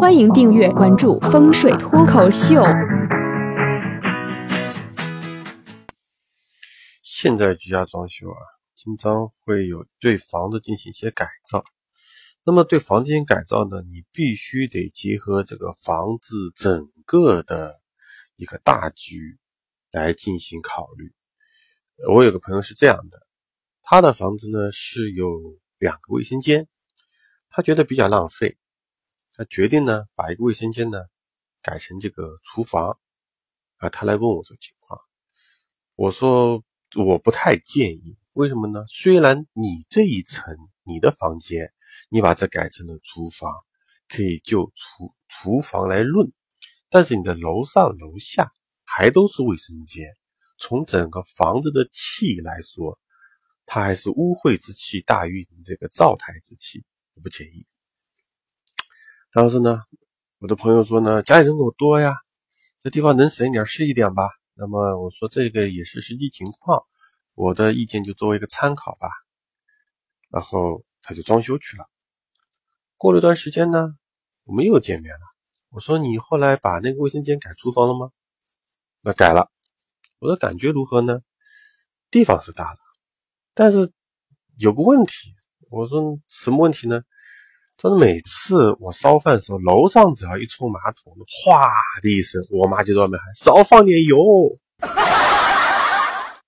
欢迎订阅关注风水脱口秀。现在居家装修啊，经常会有对房子进行一些改造。那么对房进行改造呢，你必须得结合这个房子整个的一个大局来进行考虑。我有个朋友是这样的，他的房子呢是有两个卫生间，他觉得比较浪费，他决定呢把一个卫生间呢改成这个厨房。啊，他来问我这个情况，我说我不太建议，为什么呢？虽然你这一层你的房间，你把这改成了厨房，可以就厨厨房来论，但是你的楼上楼下还都是卫生间，从整个房子的气来说，它还是污秽之气大于你这个灶台之气，我不建议。然后说呢，我的朋友说呢，家里人口多呀。这地方能省一点是一点吧。那么我说这个也是实际情况，我的意见就作为一个参考吧。然后他就装修去了。过了一段时间呢，我们又见面了。我说你后来把那个卫生间改厨房了吗？那改了。我的感觉如何呢？地方是大了，但是有个问题。我说什么问题呢？他说：“每次我烧饭的时候，楼上只要一冲马桶，哗的一声，我妈就在外面喊：少放点油。”